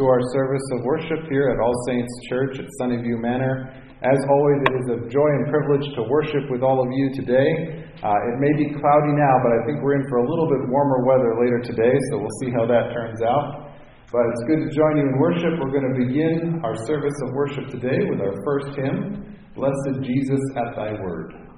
to our service of worship here at All Saints Church at Sunny View Manor. As always, it is a joy and privilege to worship with all of you today. Uh, it may be cloudy now, but I think we're in for a little bit warmer weather later today, so we'll see how that turns out. But it's good to join you in worship. We're going to begin our service of worship today with our first hymn, Blessed Jesus at Thy Word.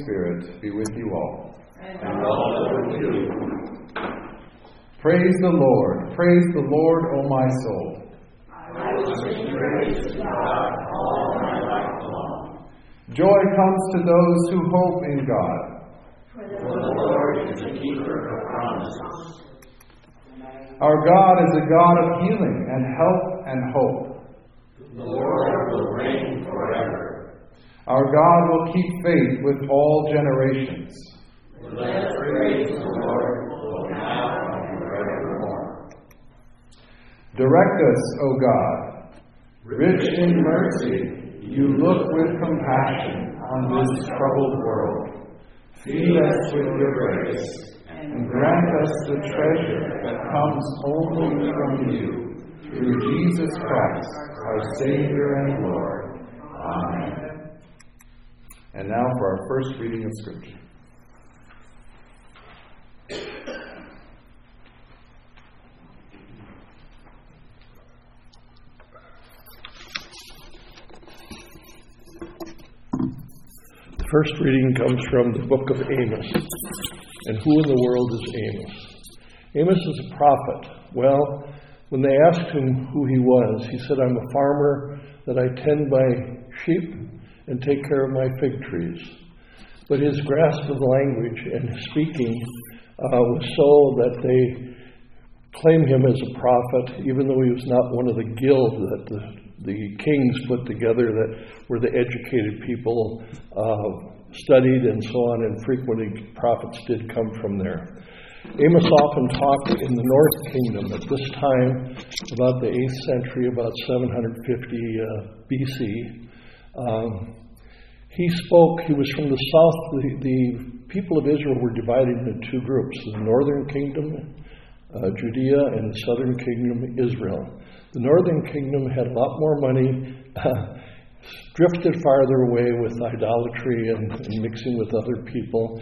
Spirit be with you all. And also with you. Praise the Lord. Praise the Lord, O my soul. I will sing praise to God all my life long. Joy comes to those who hope in God. For the Lord is the keeper of promises. Our God is a God of healing and help and hope. The Lord will reign forever. Our God will keep faith with all generations. Let us praise the Lord both now and forevermore. Direct us, O God. Rich in mercy, you look with compassion on this troubled world. Feed us with your grace, and grant us the treasure that comes only from you, through Jesus Christ, our Savior and Lord. Amen. And now for our first reading of Scripture. The first reading comes from the book of Amos. And who in the world is Amos? Amos is a prophet. Well, when they asked him who he was, he said, I'm a farmer that I tend my sheep and take care of my fig trees. But his grasp of language and speaking uh, was so that they claim him as a prophet, even though he was not one of the guild that the the kings put together that were the educated people uh, studied and so on, and frequently prophets did come from there. Amos often talked in the North Kingdom at this time, about the 8th century, about 750 uh, BC. Um, he spoke, he was from the south, the, the, people of Israel were divided into two groups the northern kingdom, uh, Judea, and the southern kingdom, Israel. The northern kingdom had a lot more money, drifted farther away with idolatry and, and, mixing with other people.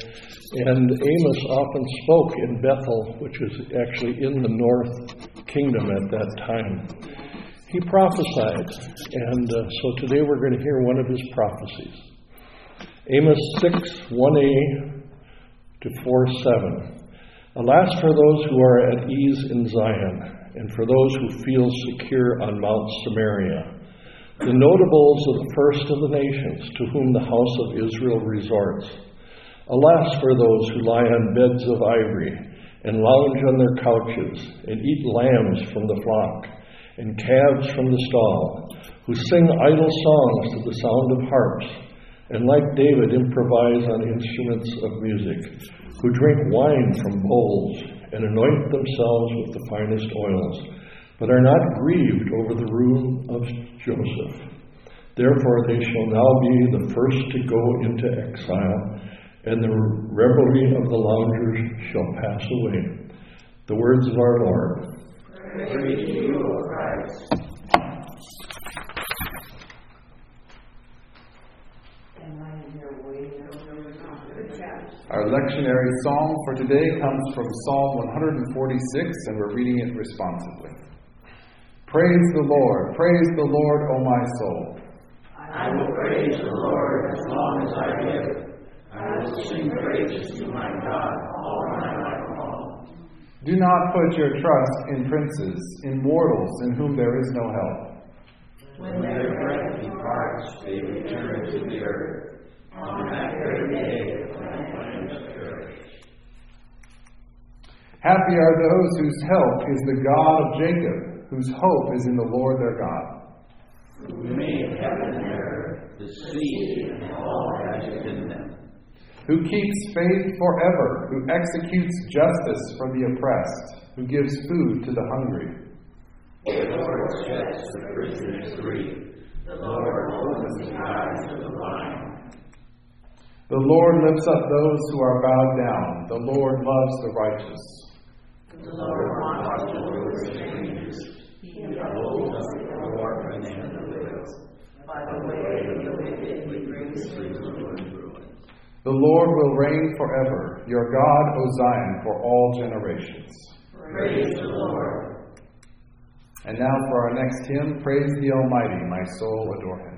And Amos often spoke in Bethel, which was actually in the north kingdom at that time. He prophesied, and uh, so today we're going to hear one of his prophecies. Amos 6, 1a to 4, 7. Alas for those who are at ease in Zion, and for those who feel secure on Mount Samaria, the notables of the first of the nations to whom the house of Israel resorts. Alas for those who lie on beds of ivory, and lounge on their couches, and eat lambs from the flock, and calves from the stall, who sing idle songs to the sound of harps and like David improvise on instruments of music, who drink wine from bowls and anoint themselves with the finest oils, but are not grieved over the ruin of Joseph. Therefore they shall now be the first to go into exile, and the revelry of the loungers shall pass away. The words of our Lord. Our lectionary psalm for today comes from Psalm 146, and we're reading it responsively. Praise the Lord, praise the Lord, O my soul. I will praise the Lord as long as I live. I will sing praises to my God all my life long. Do not put your trust in princes, in mortals in whom there is no help. When their breath departs, they return to the earth. On that very day, Happy are those whose help is the God of Jacob, whose hope is in the Lord their God. Who made heaven and earth, the sea, and all that is in them. Who keeps faith forever, who executes justice for the oppressed, who gives food to the hungry. The Lord sets the prisoners free. The Lord opens the eyes of the blind. The Lord lifts up those who are bowed down. The Lord loves the righteous. The Lord wants to rule strangers. He upholds the orphan and the widows. By the way of the wicked, he brings ruin. The Lord will reign forever. Your God, O Zion, for all generations. Praise the Lord. And now for our next hymn, Praise the Almighty, my soul adore him.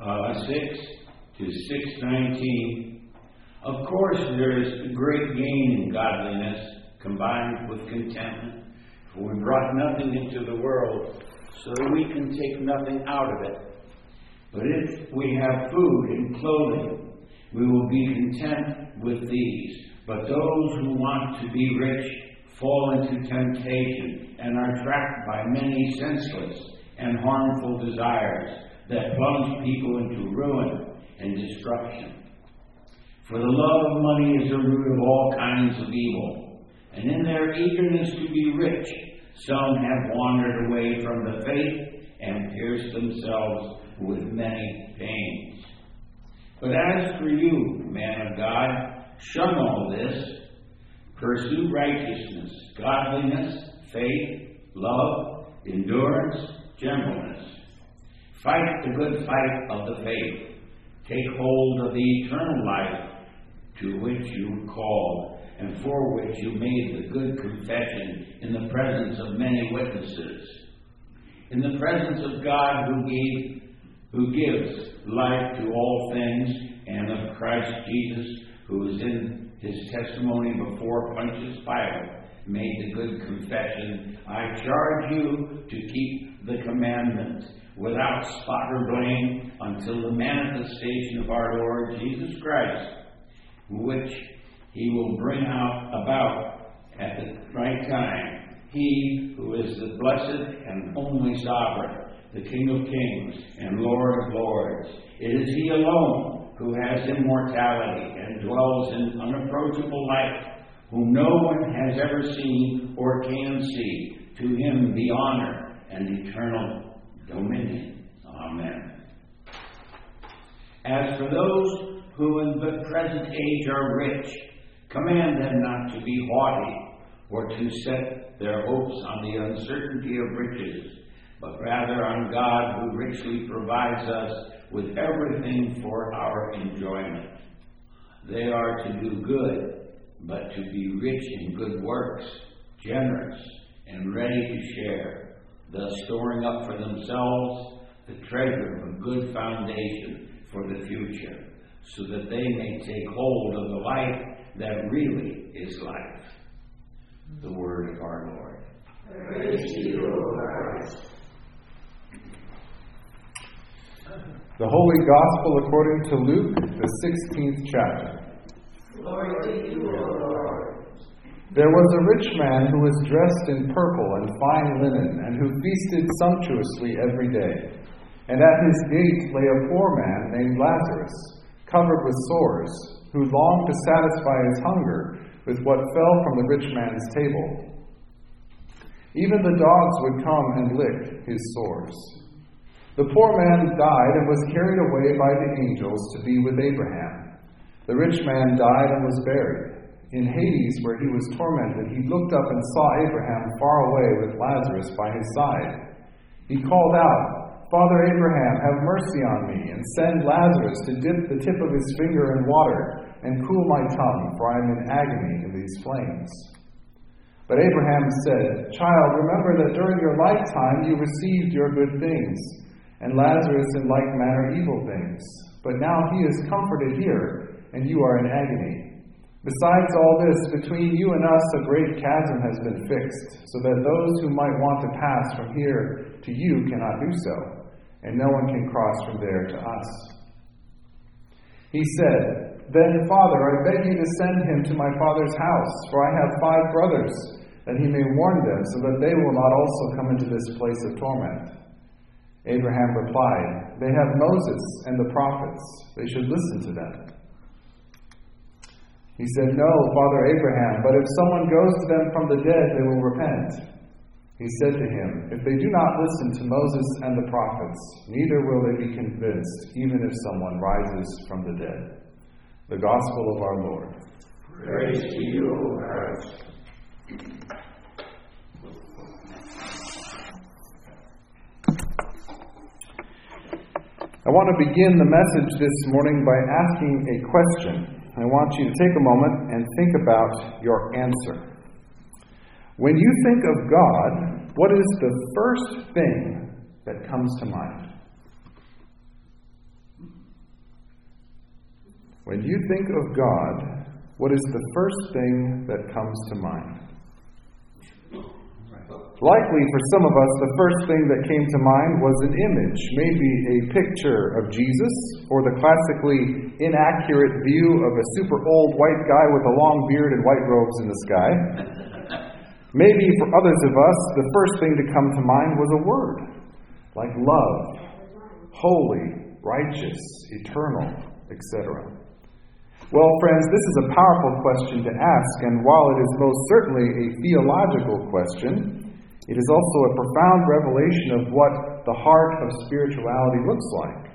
Uh, 6 to 619. Of course, there is great gain in godliness combined with contentment, for we brought nothing into the world, so we can take nothing out of it. But if we have food and clothing, we will be content with these. But those who want to be rich fall into temptation and are trapped by many senseless and harmful desires that plunge people into ruin and destruction. For the love of money is the root of all kinds of evil, and in their eagerness to be rich, some have wandered away from the faith and pierced themselves with many pains. But as for you, man of God, shun all this. Pursue righteousness, godliness, faith, love, endurance, gentleness. Fight the good fight of the faith. Take hold of the eternal life to which you called and for which you made the good confession in the presence of many witnesses. In the presence of God who gave who gives life to all things, and of Christ Jesus, who is in his testimony before Pontius Pilate, made the good confession I charge you to keep the commandments without spot or blame until the manifestation of our Lord Jesus Christ, which he will bring out about at the right time. He who is the blessed and only sovereign the King of kings and Lord of lords. It is He alone who has immortality and dwells in unapproachable light, whom no one has ever seen or can see. To Him be honor and eternal dominion. Amen. As for those who in the present age are rich, command them not to be haughty or to set their hopes on the uncertainty of riches but rather on God who richly provides us with everything for our enjoyment. They are to do good, but to be rich in good works, generous, and ready to share, thus storing up for themselves the treasure of a good foundation for the future, so that they may take hold of the life that really is life. The word of our Lord. Praise to you, O Christ. The Holy Gospel according to Luke, the 16th chapter. Glory to you, O Lord. There was a rich man who was dressed in purple and fine linen, and who feasted sumptuously every day. And at his gate lay a poor man named Lazarus, covered with sores, who longed to satisfy his hunger with what fell from the rich man's table. Even the dogs would come and lick his sores. The poor man died and was carried away by the angels to be with Abraham. The rich man died and was buried. In Hades, where he was tormented, he looked up and saw Abraham far away with Lazarus by his side. He called out, Father Abraham, have mercy on me, and send Lazarus to dip the tip of his finger in water and cool my tongue, for I am in agony in these flames. But Abraham said, Child, remember that during your lifetime you received your good things and Lazarus in like manner evil things. But now he is comforted here, and you are in agony. Besides all this, between you and us a great chasm has been fixed, so that those who might want to pass from here to you cannot do so, and no one can cross from there to us. He said, Then, Father, I beg you to send him to my father's house, for I have five brothers, that he may warn them, so that they will not also come into this place of torment. Abraham replied, They have Moses and the prophets. They should listen to them. He said, No, Father Abraham, but if someone goes to them from the dead, they will repent. He said to him, If they do not listen to Moses and the prophets, neither will they be convinced, even if someone rises from the dead. The Gospel of our Lord. Praise to you, O Christ. I want to begin the message this morning by asking a question. I want you to take a moment and think about your answer. When you think of God, what is the first thing that comes to mind? When you think of God, what is the first thing that comes to mind? Likely for some of us, the first thing that came to mind was an image, maybe a picture of Jesus, or the classically inaccurate view of a super old white guy with a long beard and white robes in the sky. Maybe for others of us, the first thing to come to mind was a word, like love, holy, righteous, eternal, etc. Well, friends, this is a powerful question to ask, and while it is most certainly a theological question, it is also a profound revelation of what the heart of spirituality looks like.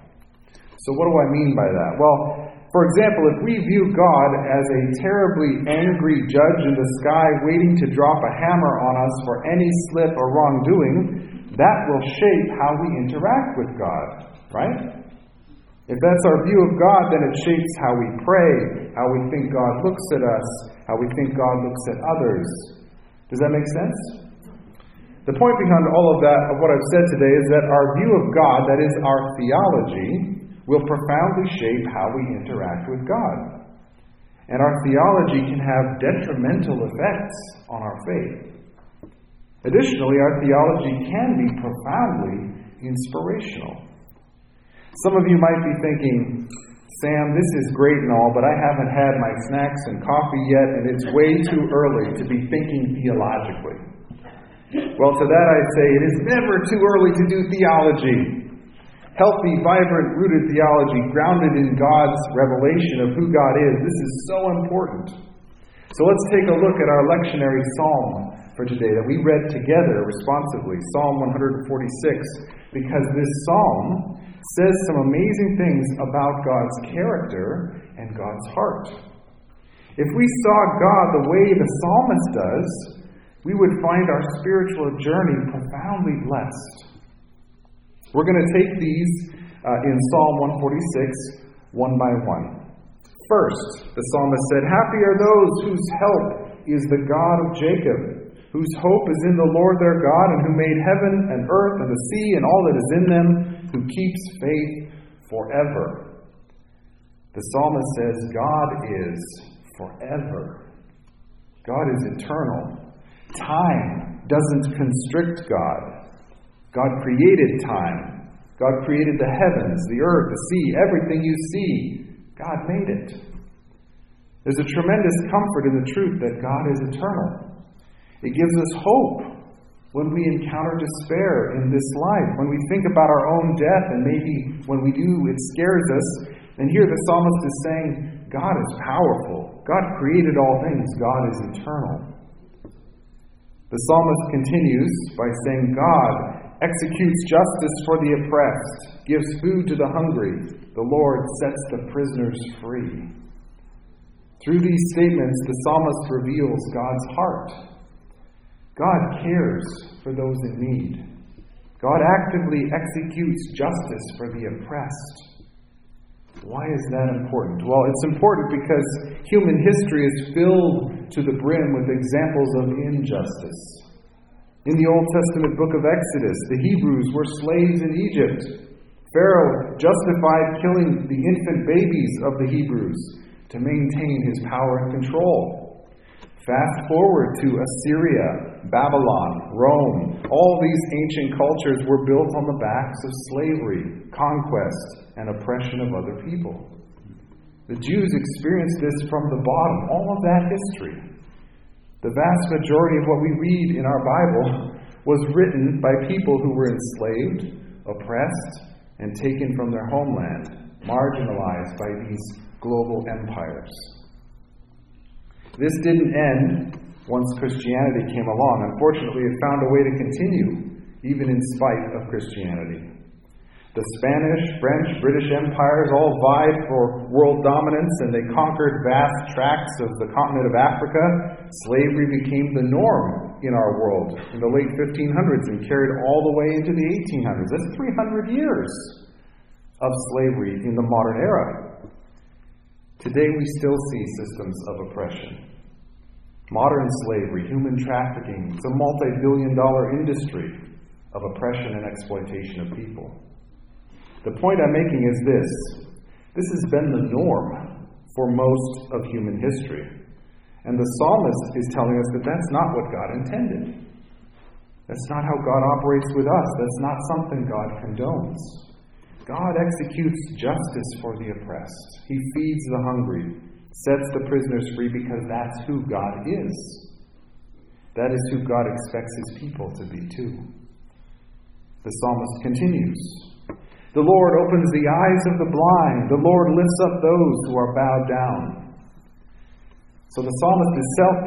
So, what do I mean by that? Well, for example, if we view God as a terribly angry judge in the sky waiting to drop a hammer on us for any slip or wrongdoing, that will shape how we interact with God, right? If that's our view of God, then it shapes how we pray, how we think God looks at us, how we think God looks at others. Does that make sense? The point behind all of that, of what I've said today, is that our view of God, that is our theology, will profoundly shape how we interact with God. And our theology can have detrimental effects on our faith. Additionally, our theology can be profoundly inspirational. Some of you might be thinking, Sam, this is great and all, but I haven't had my snacks and coffee yet, and it's way too early to be thinking theologically. Well, to that I say, it is never too early to do theology. Healthy, vibrant, rooted theology, grounded in God's revelation of who God is. This is so important. So let's take a look at our lectionary psalm for today that we read together responsively Psalm 146, because this psalm says some amazing things about God's character and God's heart. If we saw God the way the psalmist does, we would find our spiritual journey profoundly blessed. We're going to take these uh, in Psalm 146 one by one. First, the psalmist said, Happy are those whose help is the God of Jacob, whose hope is in the Lord their God, and who made heaven and earth and the sea and all that is in them, who keeps faith forever. The psalmist says, God is forever. God is eternal. Time doesn't constrict God. God created time. God created the heavens, the earth, the sea, everything you see. God made it. There's a tremendous comfort in the truth that God is eternal. It gives us hope when we encounter despair in this life, when we think about our own death, and maybe when we do, it scares us. And here the psalmist is saying, God is powerful. God created all things. God is eternal. The psalmist continues by saying, God executes justice for the oppressed, gives food to the hungry, the Lord sets the prisoners free. Through these statements, the psalmist reveals God's heart. God cares for those in need. God actively executes justice for the oppressed. Why is that important? Well, it's important because human history is filled to the brim with examples of injustice. In the Old Testament book of Exodus, the Hebrews were slaves in Egypt. Pharaoh justified killing the infant babies of the Hebrews to maintain his power and control. Fast forward to Assyria, Babylon, Rome. All these ancient cultures were built on the backs of slavery, conquest, and oppression of other people. The Jews experienced this from the bottom, all of that history. The vast majority of what we read in our Bible was written by people who were enslaved, oppressed, and taken from their homeland, marginalized by these global empires. This didn't end once Christianity came along. Unfortunately, it found a way to continue, even in spite of Christianity. The Spanish, French, British empires all vied for world dominance and they conquered vast tracts of the continent of Africa. Slavery became the norm in our world in the late 1500s and carried all the way into the 1800s. That's 300 years of slavery in the modern era. Today we still see systems of oppression. Modern slavery, human trafficking, it's a multi billion dollar industry of oppression and exploitation of people. The point I'm making is this this has been the norm for most of human history. And the psalmist is telling us that that's not what God intended. That's not how God operates with us. That's not something God condones. God executes justice for the oppressed. He feeds the hungry, sets the prisoners free because that's who God is. That is who God expects his people to be too. The psalmist continues The Lord opens the eyes of the blind, the Lord lifts up those who are bowed down. So the psalmist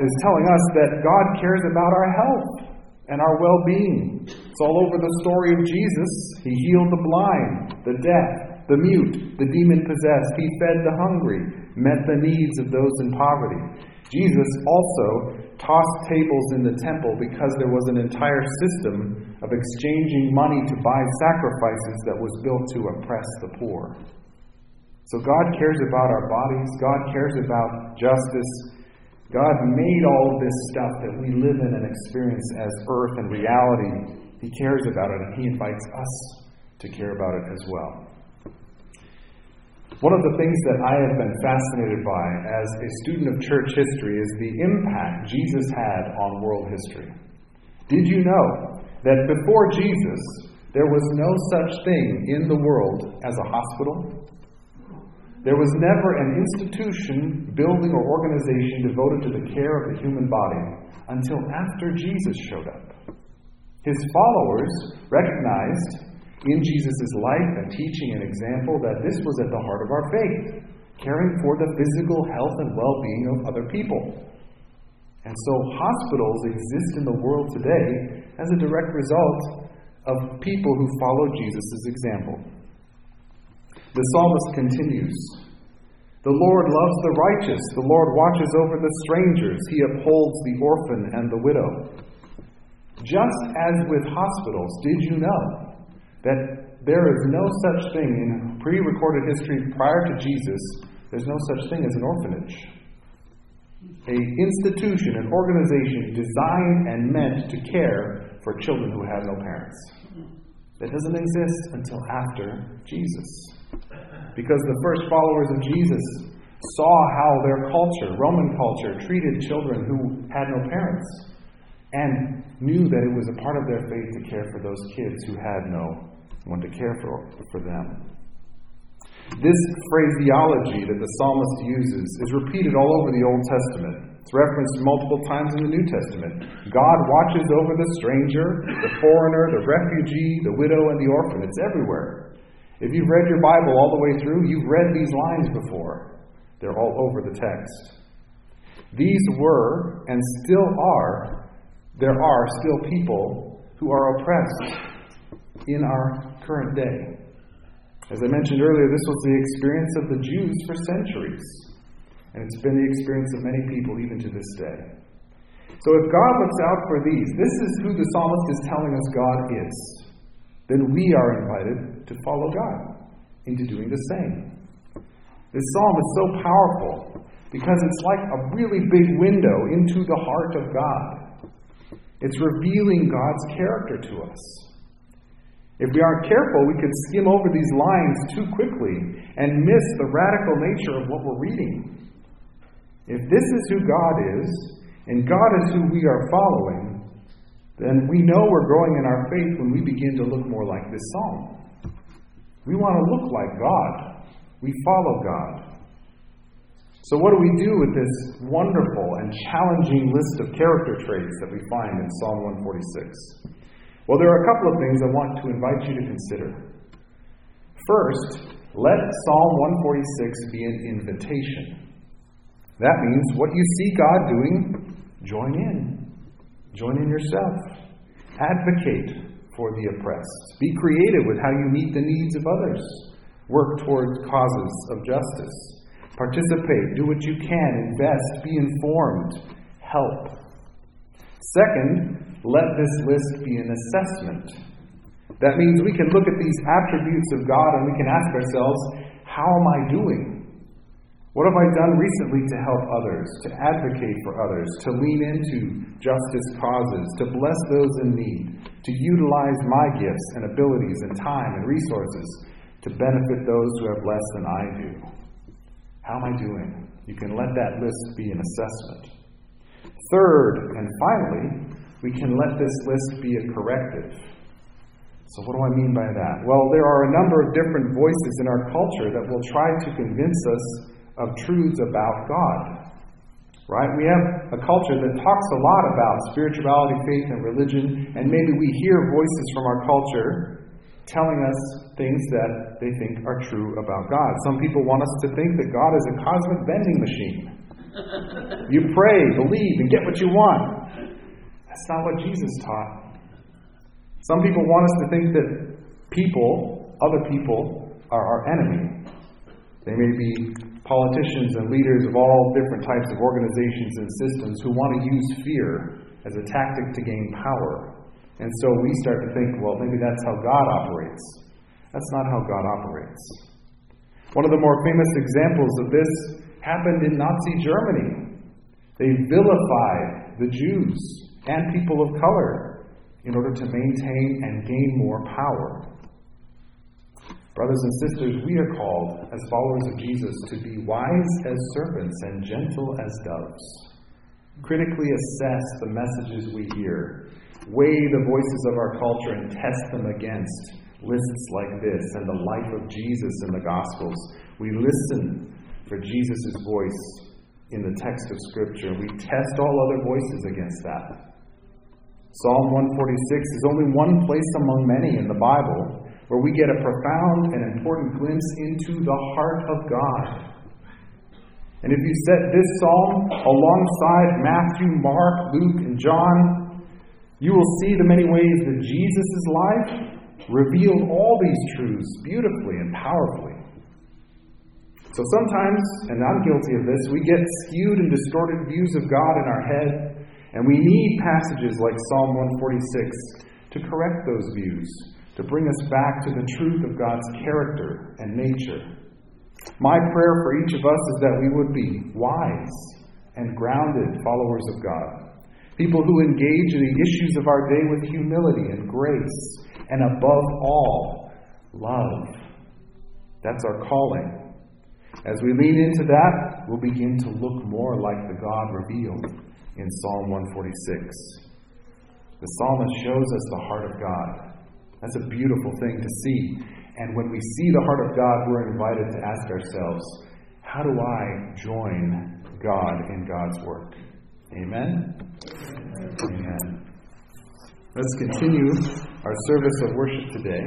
is telling us that God cares about our health and our well being. It's all over the story of Jesus. He healed the blind, the deaf, the mute, the demon possessed. He fed the hungry, met the needs of those in poverty. Jesus also tossed tables in the temple because there was an entire system of exchanging money to buy sacrifices that was built to oppress the poor. So God cares about our bodies, God cares about justice, God made all of this stuff that we live in and experience as earth and reality. He cares about it, and He invites us to care about it as well. One of the things that I have been fascinated by as a student of church history is the impact Jesus had on world history. Did you know that before Jesus, there was no such thing in the world as a hospital? There was never an institution, building, or organization devoted to the care of the human body until after Jesus showed up. His followers recognized in Jesus' life and teaching and example that this was at the heart of our faith, caring for the physical health and well being of other people. And so hospitals exist in the world today as a direct result of people who follow Jesus' example. The psalmist continues The Lord loves the righteous, the Lord watches over the strangers, he upholds the orphan and the widow. Just as with hospitals, did you know that there is no such thing in pre recorded history prior to Jesus, there's no such thing as an orphanage? A institution, an organization designed and meant to care for children who have no parents. That doesn't exist until after Jesus. Because the first followers of Jesus saw how their culture, Roman culture, treated children who had no parents and knew that it was a part of their faith to care for those kids who had no one to care for, for them. This phraseology that the psalmist uses is repeated all over the Old Testament. It's referenced multiple times in the New Testament. God watches over the stranger, the foreigner, the refugee, the widow, and the orphan. It's everywhere. If you've read your Bible all the way through, you've read these lines before. They're all over the text. These were, and still are, there are still people who are oppressed in our current day. As I mentioned earlier, this was the experience of the Jews for centuries. And it's been the experience of many people even to this day. So if God looks out for these, this is who the psalmist is telling us God is then we are invited to follow God into doing the same. This psalm is so powerful because it's like a really big window into the heart of God. It's revealing God's character to us. If we aren't careful, we could skim over these lines too quickly and miss the radical nature of what we're reading. If this is who God is, and God is who we are following, then we know we're growing in our faith when we begin to look more like this psalm. We want to look like God. We follow God. So, what do we do with this wonderful and challenging list of character traits that we find in Psalm 146? Well, there are a couple of things I want to invite you to consider. First, let Psalm 146 be an invitation. That means what you see God doing, join in. Join in yourself. Advocate for the oppressed. Be creative with how you meet the needs of others. Work towards causes of justice. Participate. Do what you can. Invest. Be informed. Help. Second, let this list be an assessment. That means we can look at these attributes of God and we can ask ourselves, how am I doing? What have I done recently to help others, to advocate for others, to lean into justice causes, to bless those in need, to utilize my gifts and abilities and time and resources to benefit those who have less than I do? How am I doing? You can let that list be an assessment. Third, and finally, we can let this list be a corrective. So, what do I mean by that? Well, there are a number of different voices in our culture that will try to convince us of truths about God. Right? We have a culture that talks a lot about spirituality, faith, and religion, and maybe we hear voices from our culture telling us things that they think are true about God. Some people want us to think that God is a cosmic vending machine. you pray, believe, and get what you want. That's not what Jesus taught. Some people want us to think that people, other people, are our enemy. They may be politicians and leaders of all different types of organizations and systems who want to use fear as a tactic to gain power. And so we start to think, well, maybe that's how God operates. That's not how God operates. One of the more famous examples of this happened in Nazi Germany. They vilified the Jews and people of color in order to maintain and gain more power. Brothers and sisters, we are called, as followers of Jesus, to be wise as serpents and gentle as doves. Critically assess the messages we hear, weigh the voices of our culture, and test them against lists like this and the life of Jesus in the Gospels. We listen for Jesus' voice in the text of Scripture. We test all other voices against that. Psalm 146 is only one place among many in the Bible where we get a profound and important glimpse into the heart of God. And if you set this psalm alongside Matthew, Mark, Luke, and John, you will see the many ways that Jesus' life revealed all these truths beautifully and powerfully. So sometimes, and I'm guilty of this, we get skewed and distorted views of God in our head, and we need passages like Psalm 146 to correct those views to bring us back to the truth of God's character and nature. My prayer for each of us is that we would be wise and grounded followers of God, people who engage in the issues of our day with humility and grace, and above all, love. That's our calling. As we lean into that, we'll begin to look more like the God revealed in Psalm 146. The psalmist shows us the heart of God that's a beautiful thing to see. And when we see the heart of God, we're invited to ask ourselves, how do I join God in God's work? Amen? Amen. Let's continue our service of worship today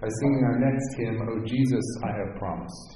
by singing our next hymn, O Jesus, I have promised.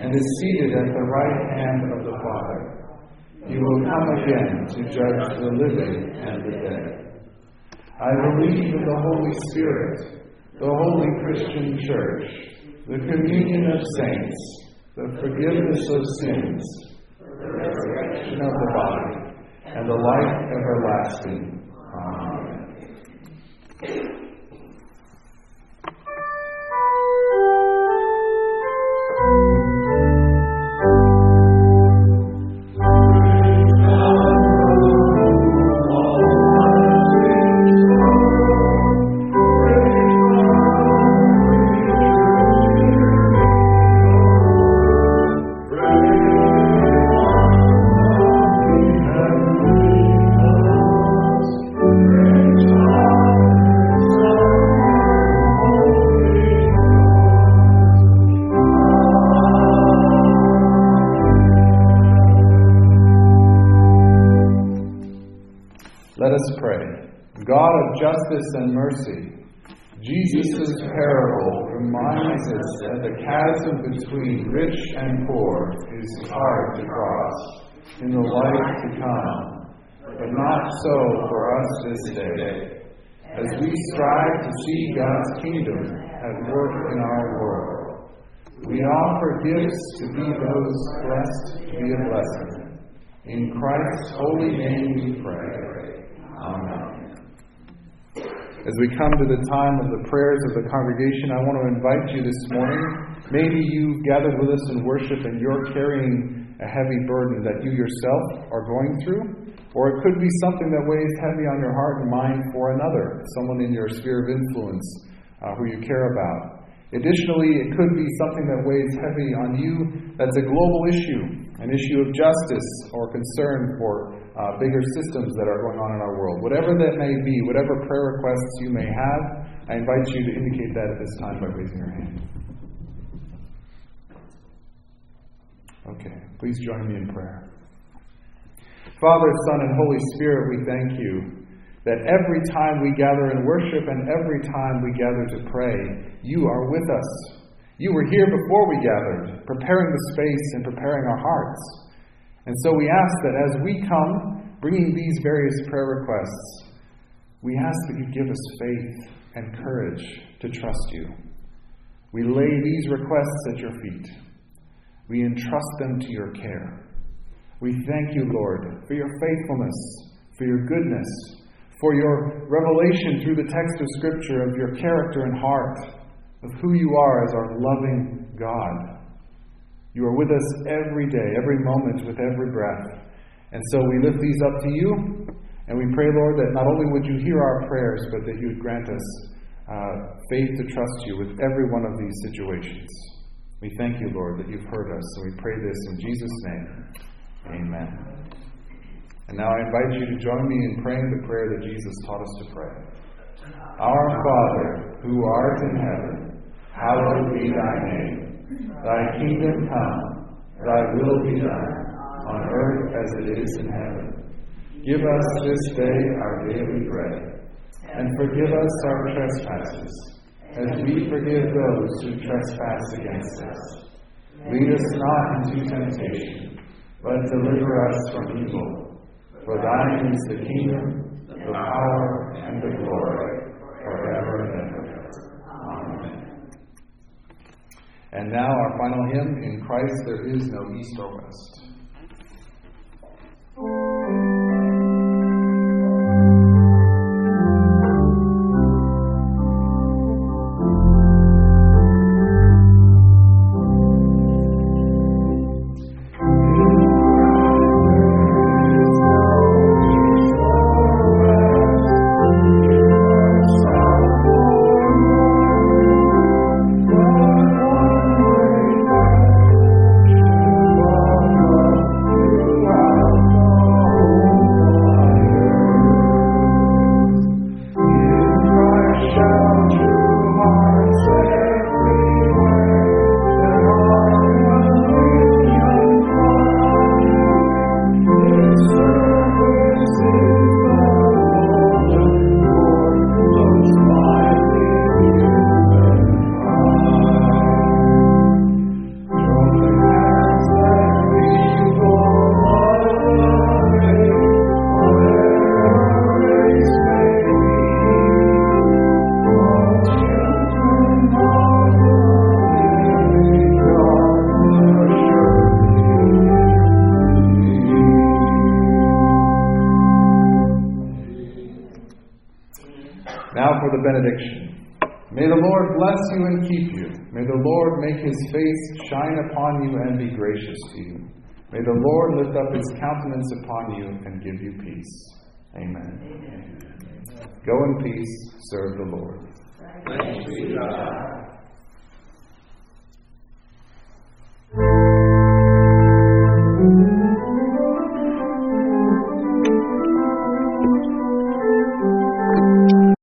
and is seated at the right hand of the Father. He will come again to judge the living and the dead. I believe in the Holy Spirit, the holy Christian church, the communion of saints, the forgiveness of sins, the resurrection of the body, and the life everlasting. Amen. Justice and mercy, Jesus' parable reminds us that the chasm between rich and poor is hard to cross in the life to come, but not so for us this day. As we strive to see God's kingdom at work in our world, we offer gifts to be those blessed to be a blessing. In Christ's holy name we pray. Amen. As we come to the time of the prayers of the congregation, I want to invite you this morning. Maybe you've gathered with us in worship and you're carrying a heavy burden that you yourself are going through, or it could be something that weighs heavy on your heart and mind for another, someone in your sphere of influence uh, who you care about. Additionally, it could be something that weighs heavy on you that's a global issue, an issue of justice or concern for uh, bigger systems that are going on in our world. Whatever that may be, whatever prayer requests you may have, I invite you to indicate that at this time by raising your hand. Okay, please join me in prayer. Father, Son, and Holy Spirit, we thank you that every time we gather in worship and every time we gather to pray, you are with us. You were here before we gathered, preparing the space and preparing our hearts. And so we ask that as we come, bringing these various prayer requests, we ask that you give us faith and courage to trust you. We lay these requests at your feet. We entrust them to your care. We thank you, Lord, for your faithfulness, for your goodness, for your revelation through the text of Scripture of your character and heart, of who you are as our loving God. You are with us every day, every moment, with every breath. And so we lift these up to you, and we pray, Lord, that not only would you hear our prayers, but that you would grant us uh, faith to trust you with every one of these situations. We thank you, Lord, that you've heard us, and we pray this in Jesus' name. Amen. And now I invite you to join me in praying the prayer that Jesus taught us to pray. Our Father, who art in heaven, hallowed be thy name. Thy kingdom come, thy will be done, on earth as it is in heaven. Give us this day our daily bread, and forgive us our trespasses, as we forgive those who trespass against us. Lead us not into temptation, but deliver us from evil. For thine is the kingdom, the power, and the glory, forever and ever. Amen. And now our final hymn, In Christ there is no east or west. the Lord lift up his countenance upon you and give you peace. Amen. Amen. Go in peace, serve the Lord. Thanks be God.